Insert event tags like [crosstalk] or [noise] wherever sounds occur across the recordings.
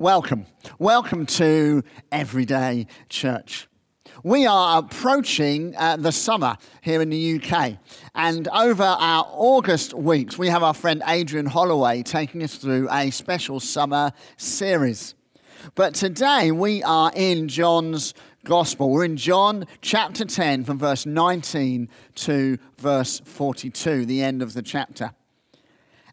Welcome. Welcome to Everyday Church. We are approaching uh, the summer here in the UK. And over our August weeks, we have our friend Adrian Holloway taking us through a special summer series. But today we are in John's Gospel. We're in John chapter 10 from verse 19 to verse 42, the end of the chapter.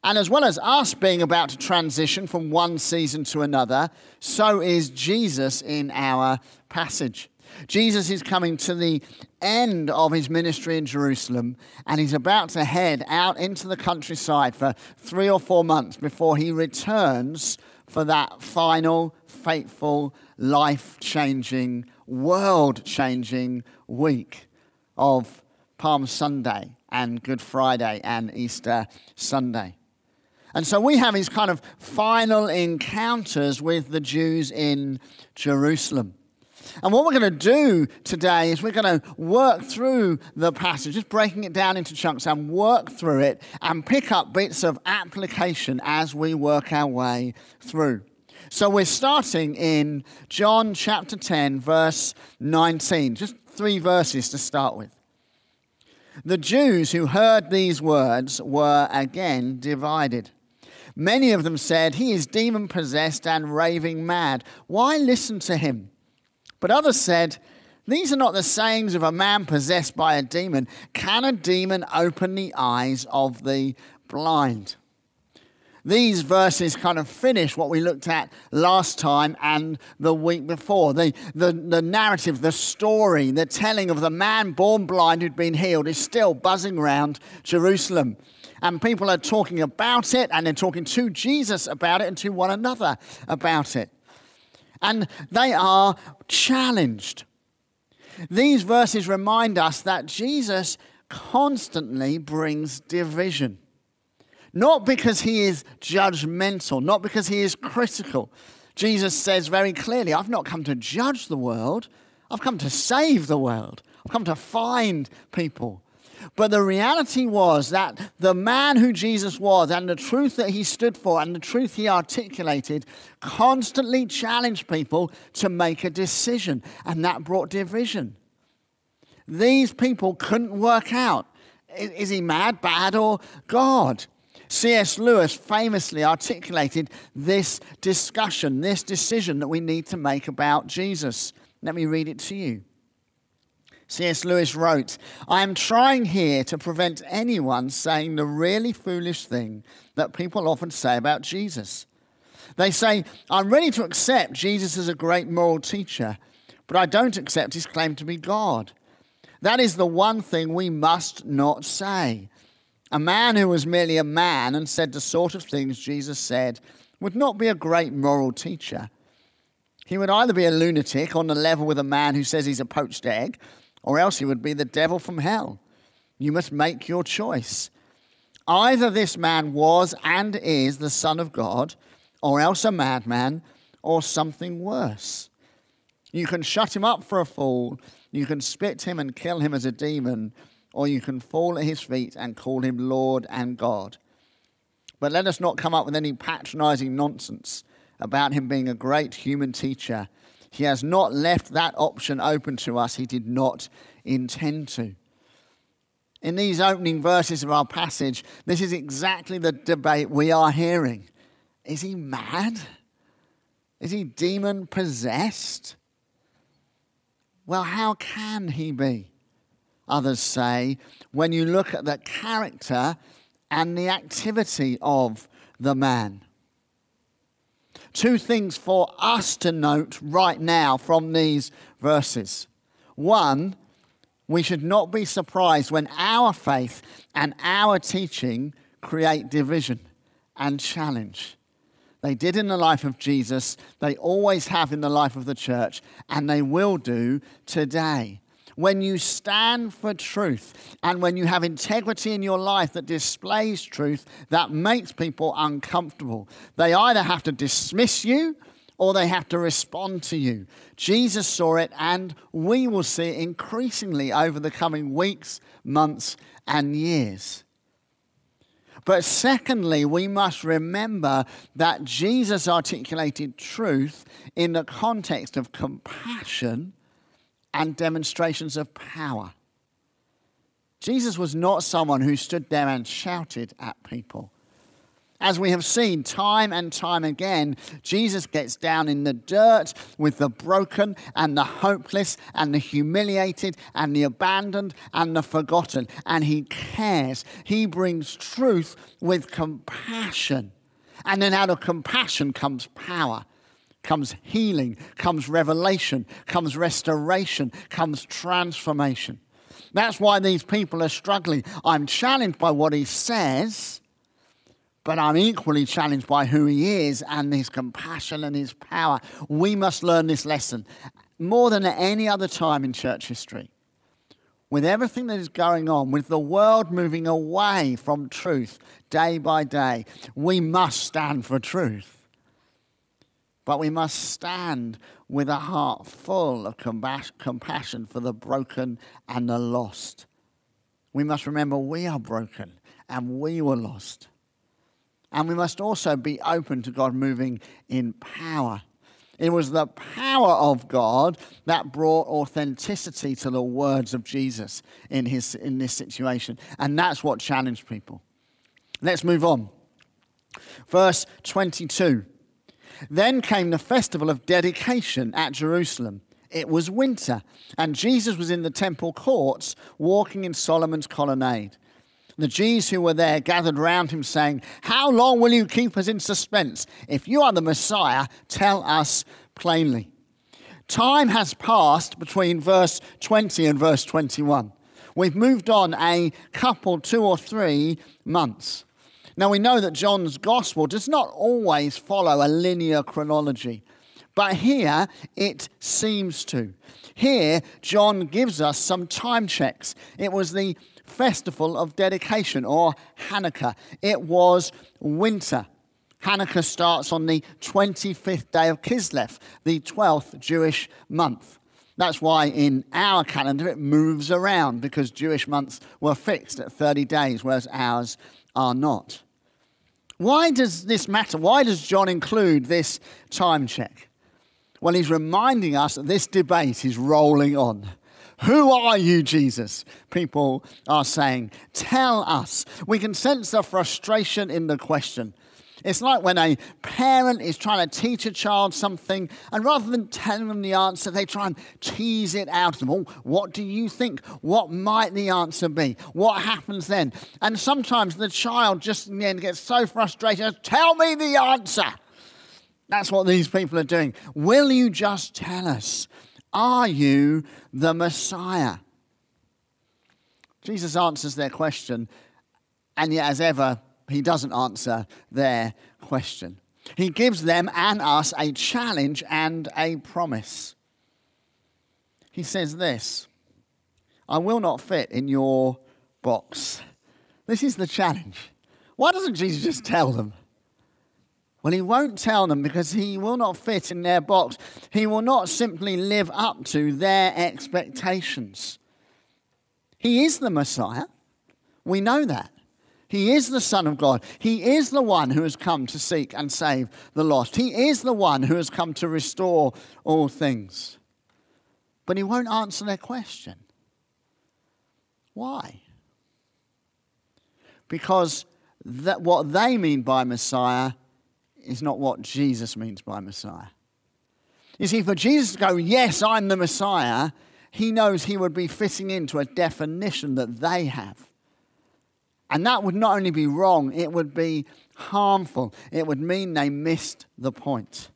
And as well as us being about to transition from one season to another, so is Jesus in our passage. Jesus is coming to the end of his ministry in Jerusalem, and he's about to head out into the countryside for three or four months before he returns for that final, fateful, life changing, world changing week of Palm Sunday and Good Friday and Easter Sunday. And so we have his kind of final encounters with the Jews in Jerusalem. And what we're going to do today is we're going to work through the passage, just breaking it down into chunks and work through it and pick up bits of application as we work our way through. So we're starting in John chapter 10, verse 19, just three verses to start with. The Jews who heard these words were again divided. Many of them said, He is demon possessed and raving mad. Why listen to him? But others said, These are not the sayings of a man possessed by a demon. Can a demon open the eyes of the blind? These verses kind of finish what we looked at last time and the week before. The, the, the narrative, the story, the telling of the man born blind who'd been healed is still buzzing around Jerusalem and people are talking about it, and they're talking to Jesus about it and to one another about it. And they are challenged. These verses remind us that Jesus constantly brings division. Not because he is judgmental, not because he is critical. Jesus says very clearly, I've not come to judge the world, I've come to save the world. I've come to find people. But the reality was that the man who Jesus was and the truth that he stood for and the truth he articulated constantly challenged people to make a decision, and that brought division. These people couldn't work out is he mad, bad, or God? C.S. Lewis famously articulated this discussion, this decision that we need to make about Jesus. Let me read it to you. C.S. Lewis wrote, I am trying here to prevent anyone saying the really foolish thing that people often say about Jesus. They say, I'm ready to accept Jesus as a great moral teacher, but I don't accept his claim to be God. That is the one thing we must not say. A man who was merely a man and said the sort of things Jesus said would not be a great moral teacher. He would either be a lunatic on the level with a man who says he's a poached egg, or else he would be the devil from hell. You must make your choice. Either this man was and is the Son of God, or else a madman, or something worse. You can shut him up for a fool, you can spit him and kill him as a demon, or you can fall at his feet and call him Lord and God. But let us not come up with any patronizing nonsense about him being a great human teacher he has not left that option open to us. He did not intend to. In these opening verses of our passage, this is exactly the debate we are hearing. Is he mad? Is he demon possessed? Well, how can he be? Others say, when you look at the character and the activity of the man two things for us to note right now from these verses. One, we should not be surprised when our faith and our teaching create division and challenge. They did in the life of Jesus, they always have in the life of the church, and they will do today when you stand for truth and when you have integrity in your life that displays truth, that makes people uncomfortable. They either have to dismiss you or they have to respond to you. Jesus saw it, and we will see it increasingly over the coming weeks, months, and years. But secondly, we must remember that Jesus articulated truth in the context of compassion and demonstrations of power. Jesus was not someone who stood there and shouted at people. As we have seen time and time again, Jesus gets down in the dirt with the broken and the hopeless and the humiliated and the abandoned and the forgotten. And he cares. He brings truth with compassion. And then out of compassion comes power, comes healing, comes revelation, comes restoration, comes transformation. That's why these people are struggling. I'm challenged by what he says but I'm equally challenged by who he is and his compassion and his power. We must learn this lesson more than at any other time in church history. With everything that is going on, with the world moving away from truth day by day, we must stand for truth. But we must stand with a heart full of compassion for the broken and the lost. We must remember we are broken and we were lost. And we must also be open to God moving in power. It was the power of God that brought authenticity to the words of Jesus in, his, in this situation. And that's what challenged people. Let's move on. Verse 22. Then came the festival of dedication at Jerusalem. It was winter, and Jesus was in the temple courts walking in Solomon's colonnade. The Jews who were there gathered round him, saying, How long will you keep us in suspense? If you are the Messiah, tell us plainly. Time has passed between verse 20 and verse 21. We've moved on a couple, two or three months. Now we know that John's gospel does not always follow a linear chronology, but here it seems to. Here, John gives us some time checks. It was the festival of dedication or Hanukkah. It was winter. Hanukkah starts on the 25th day of Kislev, the 12th Jewish month. That's why in our calendar it moves around because Jewish months were fixed at 30 days, whereas ours are not. Why does this matter? Why does John include this time check? Well, he's reminding us that this debate is rolling on. Who are you, Jesus? People are saying, Tell us. We can sense the frustration in the question. It's like when a parent is trying to teach a child something, and rather than telling them the answer, they try and tease it out of them. Oh, what do you think? What might the answer be? What happens then? And sometimes the child just in the end gets so frustrated, tell me the answer. That's what these people are doing. Will you just tell us? Are you the Messiah? Jesus answers their question, and yet, as ever, he doesn't answer their question. He gives them and us a challenge and a promise. He says this I will not fit in your box. This is the challenge. Why doesn't Jesus just tell them? Well, he won't tell them because he will not fit in their box. He will not simply live up to their expectations. He is the Messiah. We know that. He is the Son of God. He is the one who has come to seek and save the lost. He is the one who has come to restore all things. But he won't answer their question. Why? Because that what they mean by Messiah is not what Jesus means by Messiah. You see, for Jesus to go, Yes, I'm the Messiah, he knows he would be fitting into a definition that they have. And that would not only be wrong, it would be harmful. It would mean they missed the point.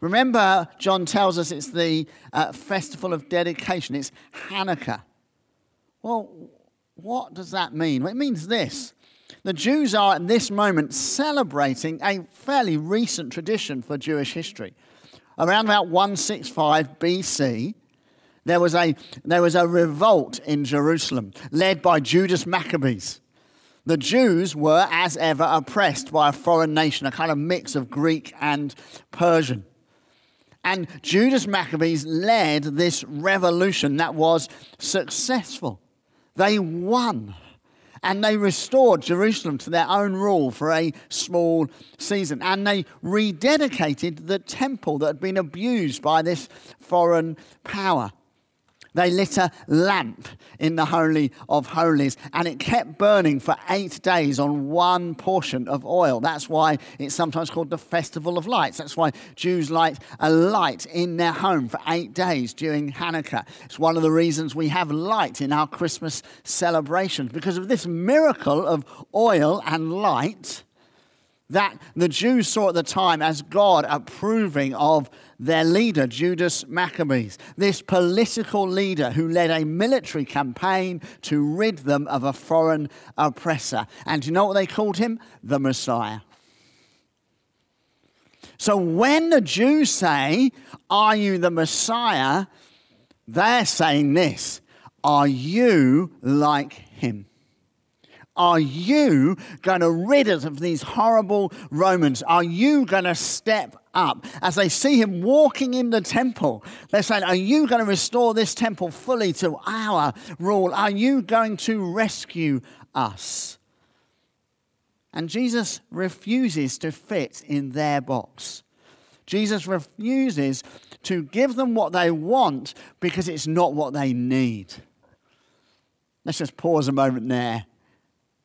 Remember, John tells us it's the uh, festival of dedication, it's Hanukkah. Well, what does that mean? Well, it means this the Jews are at this moment celebrating a fairly recent tradition for Jewish history. Around about 165 BC, there was a, there was a revolt in Jerusalem led by Judas Maccabeus. The Jews were, as ever, oppressed by a foreign nation, a kind of mix of Greek and Persian. And Judas Maccabeus led this revolution that was successful. They won. And they restored Jerusalem to their own rule for a small season. And they rededicated the temple that had been abused by this foreign power. They lit a lamp in the Holy of Holies and it kept burning for eight days on one portion of oil. That's why it's sometimes called the Festival of Lights. That's why Jews light a light in their home for eight days during Hanukkah. It's one of the reasons we have light in our Christmas celebrations because of this miracle of oil and light that the Jews saw at the time as God approving of their leader, Judas Maccabeus, this political leader who led a military campaign to rid them of a foreign oppressor. And do you know what they called him? The Messiah. So when the Jews say, Are you the Messiah? they're saying this Are you like him? Are you going to rid us of these horrible Romans? Are you going to step up? As they see him walking in the temple, they're saying, Are you going to restore this temple fully to our rule? Are you going to rescue us? And Jesus refuses to fit in their box. Jesus refuses to give them what they want because it's not what they need. Let's just pause a moment there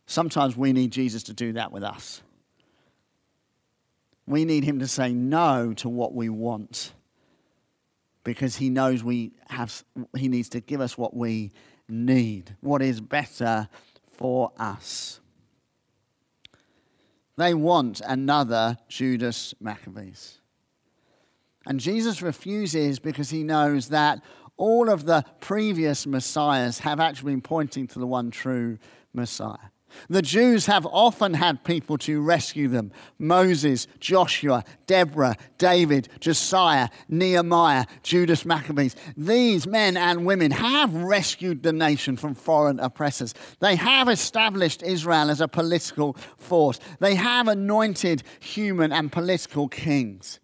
Sometimes we need Jesus to do that with us. We need him to say no to what we want because he knows we have he needs to give us what we need, what is better for us. They want another Judas Maccabeus. And Jesus refuses because he knows that all of the previous messiahs have actually been pointing to the one true Messiah. The Jews have often had people to rescue them Moses, Joshua, Deborah, David, Josiah, Nehemiah, Judas Maccabeus. These men and women have rescued the nation from foreign oppressors. They have established Israel as a political force. They have anointed human and political kings.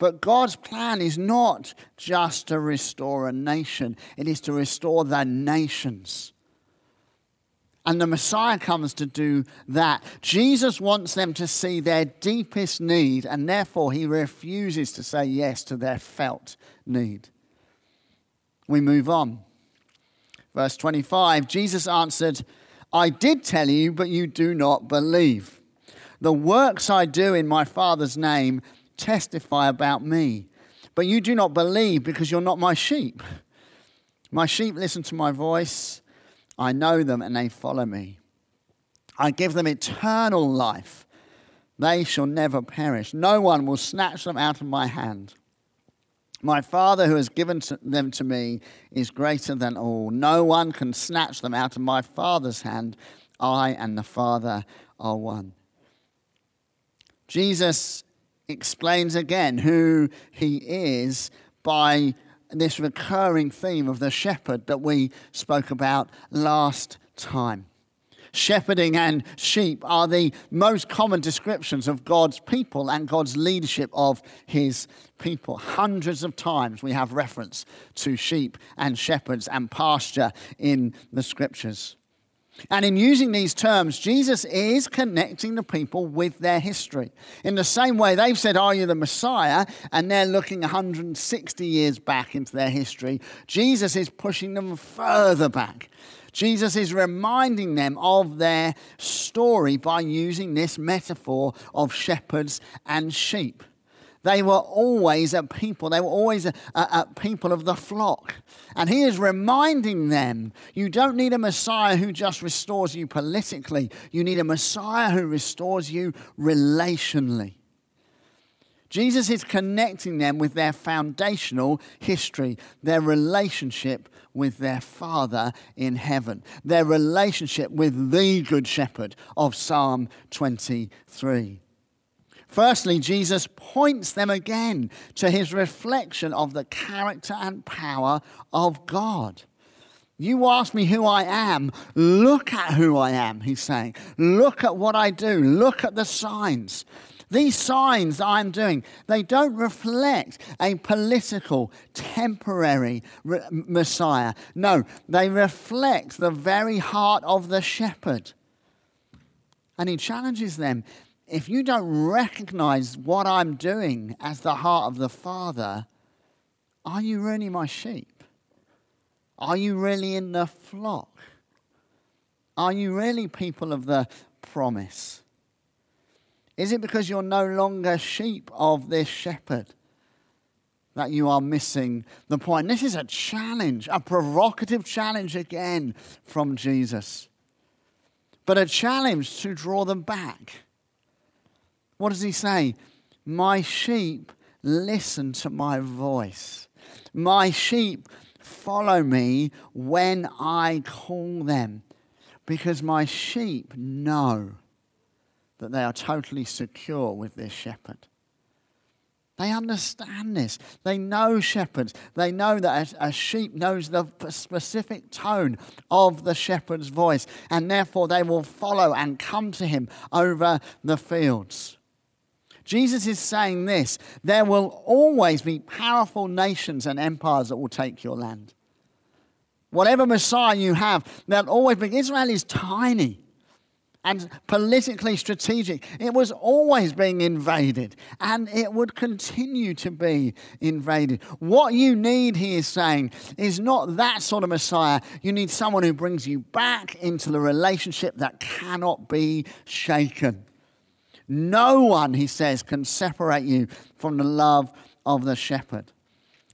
But God's plan is not just to restore a nation, it is to restore the nations. And the Messiah comes to do that. Jesus wants them to see their deepest need, and therefore he refuses to say yes to their felt need. We move on. Verse 25 Jesus answered, I did tell you, but you do not believe. The works I do in my Father's name testify about me, but you do not believe because you're not my sheep. My sheep listen to my voice I know them and they follow me. I give them eternal life. They shall never perish. No one will snatch them out of my hand. My Father who has given them to me is greater than all. No one can snatch them out of my Father's hand. I and the Father are one. Jesus explains again who he is by this recurring theme of the shepherd that we spoke about last time. Shepherding and sheep are the most common descriptions of God's people and God's leadership of his people. Hundreds of times we have reference to sheep and shepherds and pasture in the scriptures. And in using these terms, Jesus is connecting the people with their history. In the same way, they've said, Are you the Messiah? And they're looking 160 years back into their history. Jesus is pushing them further back. Jesus is reminding them of their story by using this metaphor of shepherds and sheep. They were always a people. They were always a, a, a, people of the flock. And he is reminding them you don't need a Messiah who just restores you politically, you need a Messiah who restores you relationally. Jesus is connecting them with their foundational history, their relationship with their Father in heaven, their relationship with the Good Shepherd of Psalm 23. Firstly, Jesus points them again to his reflection of the character and power of God. You ask me who I am. Look at who I am, he's saying. Look at what I do. Look at the signs. These signs I'm doing, they don't reflect a political, temporary re- Messiah. No, they reflect the very heart of the shepherd. And he challenges them if you don't recognize what I'm doing as the heart of the Father, are you really my sheep? Are you really in the flock? Are you really people of the promise? Is it because you're no longer sheep of this shepherd that you are missing the point? This is a challenge, a provocative challenge again from Jesus, but a challenge to draw them back. What does he say? My sheep listen to my voice. My sheep follow me when I call them because my sheep know that they are totally secure with their shepherd. They understand this. They know shepherds. They know that a, sheep knows the specific tone of the shepherd's voice, and therefore they will follow and come to him over the fields. Jesus is saying this there will always be powerful nations and empires that will take your land. Whatever Messiah you have, there'll always be. Israel is tiny and politically strategic. It was always being invaded and it would continue to be invaded. What you need, he is saying, is not that sort of Messiah. You need someone who brings you back into the relationship that cannot be shaken. No one, he says, can separate you from the love of the shepherd.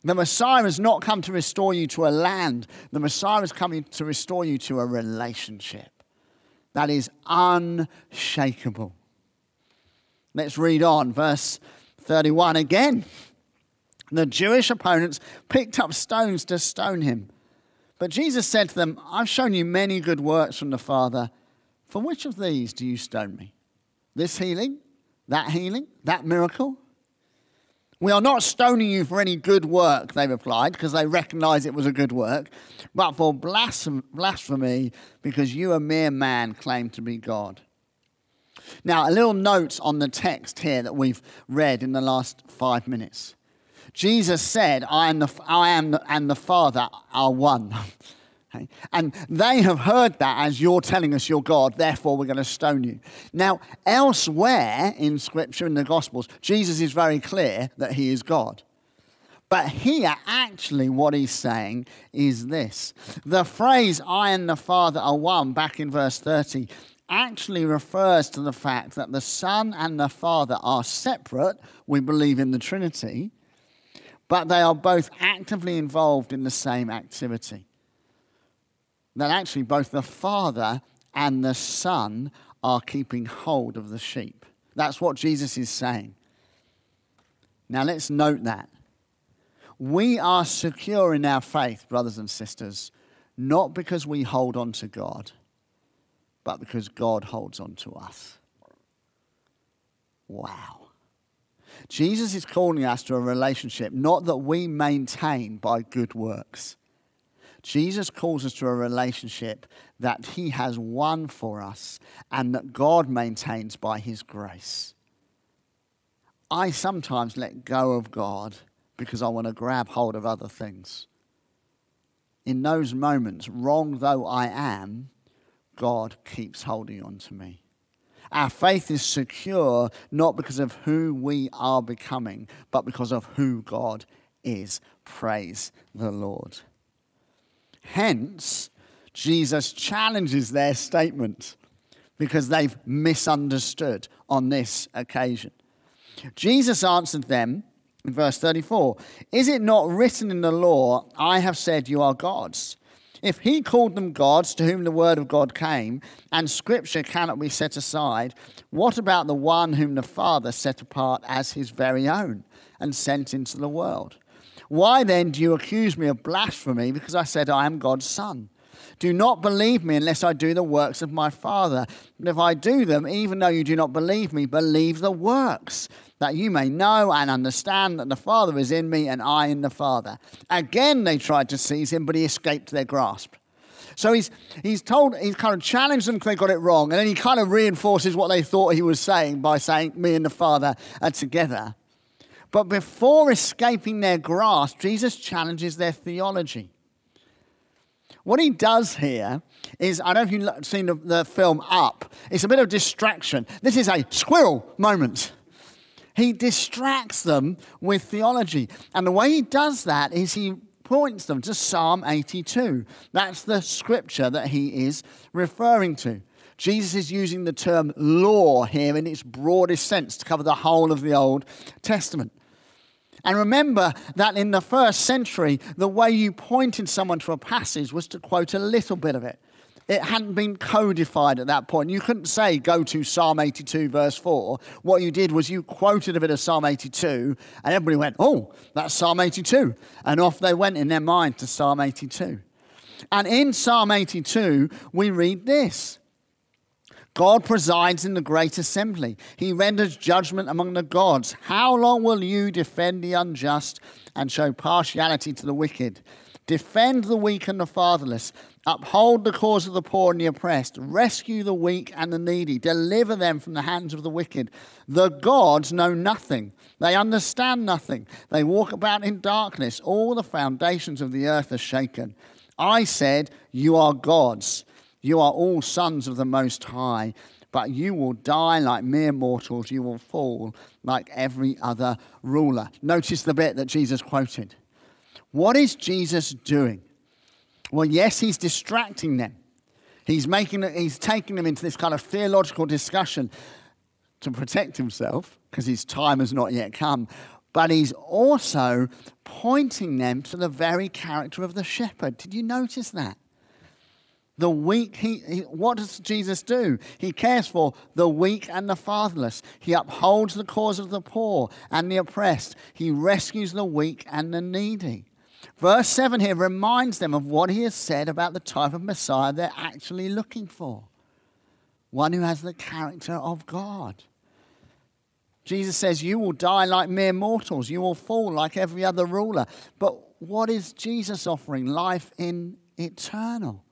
The Messiah has not come to restore you to a land, the Messiah is coming to restore you to a relationship that is unshakable. Let's read on, verse 31 again. The Jewish opponents picked up stones to stone him. But Jesus said to them, I've shown you many good works from the Father. For which of these do you stone me? This healing? That healing? That miracle? We are not stoning you for any good work, they replied, because they recognized it was a good work, but for blasphemy, because you, a mere man, claim to be God. Now, a little note on the text here that we've read in the last five minutes. Jesus said, I am, the, I am the, and the Father are one. [laughs] Okay? And they have heard that as you're telling us you're God, therefore we're going to stone you. Now, elsewhere in Scripture, in the Gospels, Jesus is very clear that he is God. But here, actually, what he's saying is this the phrase, I and the Father are one, back in verse 30, actually refers to the fact that the Son and the Father are separate. We believe in the Trinity, but they are both actively involved in the same activity that actually both the Father and the Son are keeping hold of the sheep. That's what Jesus is saying. Now let's note that. We are secure in our faith, brothers and sisters, not because we hold on to God, but because God holds on to us. Wow. Jesus is calling us to a relationship not that we maintain by good works Jesus calls us to a relationship that He has won for us and that God maintains by His grace. I sometimes let go of God because I want to grab hold of other things. In those moments, wrong though I am, God keeps holding on to me. Our faith is secure not because of who we are becoming, but because of who God is. Praise the Lord. Hence, Jesus challenges their statement because they've misunderstood on this occasion. Jesus answered them in verse 34 Is it not written in the law, I have said you are gods? If he called them gods to whom the word of God came, and scripture cannot be set aside, what about the one whom the Father set apart as his very own and sent into the world? Why then do you accuse me of blasphemy because I said I am God's son? Do not believe me unless I do the works of my Father. But if I do them, even though you do not believe me, believe the works, that you may know and understand that the Father is in me and I in the Father. Again, they tried to seize him, but he escaped their grasp. So he's, he's told, he's kind of challenged them because they got it wrong. And then he kind of reinforces what they thought he was saying by saying, Me and the Father are together. But before escaping their grasp, Jesus challenges their theology. What he does here is, I don't know if you've seen the, film Up, it's a bit of distraction. This is a squirrel moment. He distracts them with theology. And the way he does that is he points them to Psalm 82. That's the scripture that he is referring to. Jesus is using the term law here in its broadest sense to cover the whole of the Old Testament. And remember that in the first century, the way you pointed someone to a passage was to quote a little bit of it. It hadn't been codified at that point. You couldn't say, go to Psalm 82, verse 4. What you did was you quoted a bit of Psalm 82, and everybody went, oh, that's Psalm 82. And off they went in their mind to Psalm 82. And in Psalm 82, we read this God presides in the great assembly. He renders judgment among the gods. How long will you defend the unjust and show partiality to the wicked? Defend the weak and the fatherless. Uphold the cause of the poor and the oppressed. Rescue the weak and the needy. Deliver them from the hands of the wicked. The gods know nothing. They understand nothing. They walk about in darkness. All the foundations of the earth are shaken. I said, You are gods. You are all sons of the Most High. But you will die like mere mortals. You will fall like every other ruler. Notice the bit that Jesus quoted. What is Jesus doing? Well, yes, he's distracting them. He's, making, he's taking them into this kind of theological discussion to protect himself because his time has not yet come. But he's also pointing them to the very character of the shepherd. Did you notice that? The weak, he, he, what does Jesus do? He cares for the weak and the fatherless. He upholds the cause of the poor and the oppressed. He rescues the weak and the needy. Verse 7 here reminds them of what he has said about the type of Messiah they're actually looking for one who has the character of God. Jesus says, You will die like mere mortals, you will fall like every other ruler. But what is Jesus offering? Life in eternal,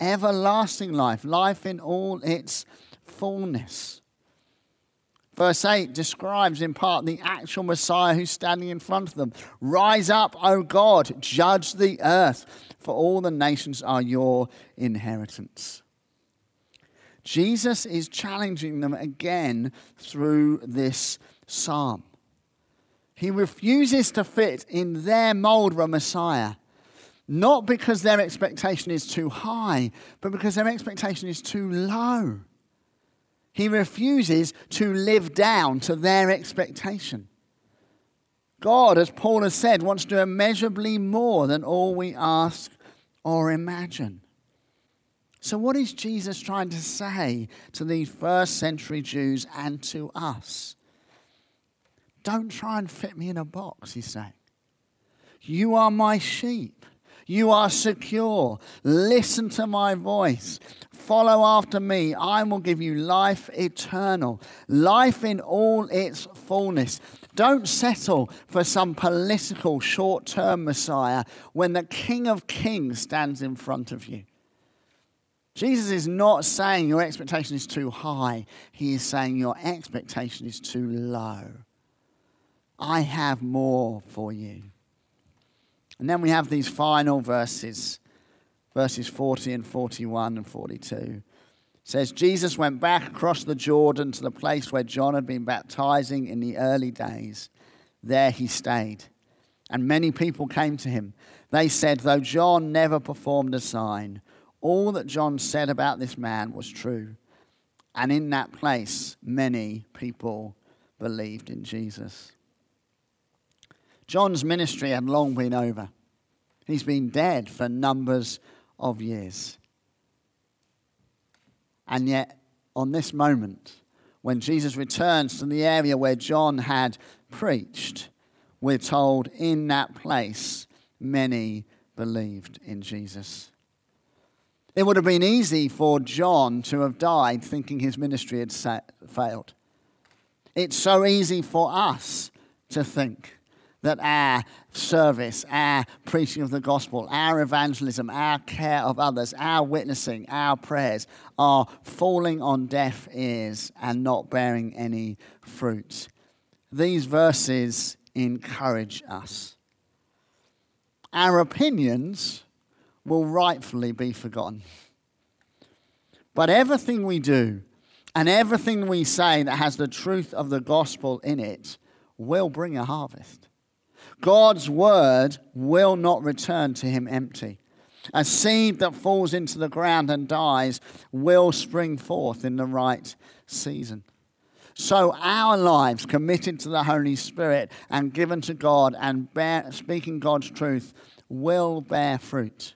everlasting life, life in all its fullness. Verse 8 describes in part the actual Messiah who's standing in front of them. Rise up, O God, judge the earth, for all the nations are your inheritance. Jesus is challenging them again through this psalm. He refuses to fit in their mold of a Messiah, not because their expectation is too high, but because their expectation is too low. He refuses to live down to their expectation. God, as Paul has said, wants to do immeasurably more than all we ask or imagine. So, what is Jesus trying to say to these first century Jews and to us? Don't try and fit me in a box, he's saying. You are my sheep. You are secure. Listen to my voice. Follow after me. I will give you life eternal, life in all its fullness. Don't settle for some political short term Messiah when the King of Kings stands in front of you. Jesus is not saying your expectation is too high, he is saying your expectation is too low. I have more for you. And then we have these final verses, verses 40 and 41 and 42. It says, Jesus went back across the Jordan to the place where John had been baptizing in the early days. There he stayed. And many people came to him. They said, Though John never performed a sign, all that John said about this man was true. And in that place, many people believed in Jesus. John's ministry had long been over. He's been dead for numbers of years. And yet, on this moment, when Jesus returns to the area where John had preached, we're told in that place many believed in Jesus. It would have been easy for John to have died thinking his ministry had failed. It's so easy for us to think that our service, our preaching of the gospel, our evangelism, our care of others, our witnessing, our prayers are falling on deaf ears and not bearing any fruit. These verses encourage us. Our opinions will rightfully be forgotten. But everything we do and everything we say that has the truth of the gospel in it will bring a harvest. God's word will not return to him empty. A seed that falls into the ground and dies will spring forth in the right season. So, our lives committed to the Holy Spirit and given to God and bear, speaking God's truth will bear fruit.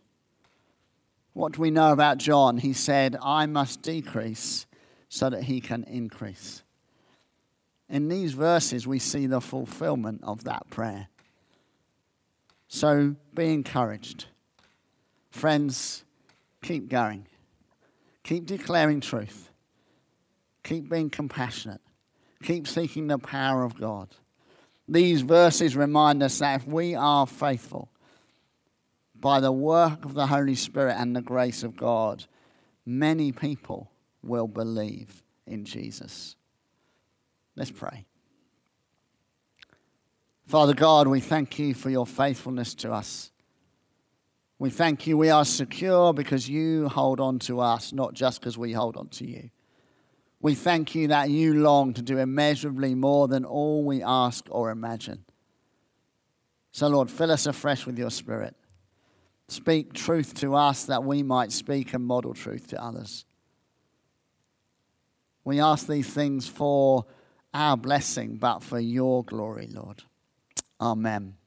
What do we know about John? He said, I must decrease so that he can increase. In these verses, we see the fulfillment of that prayer. So be encouraged. Friends, keep going. Keep declaring truth. Keep being compassionate. Keep seeking the power of God. These verses remind us that if we are faithful by the work of the Holy Spirit and the grace of God, many people will believe in Jesus. Let's pray. Father God, we thank you for your faithfulness to us. We thank you we are secure because you hold on to us, not just because we hold on to you. We thank you that you long to do immeasurably more than all we ask or imagine. So, Lord, fill us afresh with your Spirit. Speak truth to us that we might speak and model truth to others. We ask these things for our blessing, but for your glory, Lord. Amen.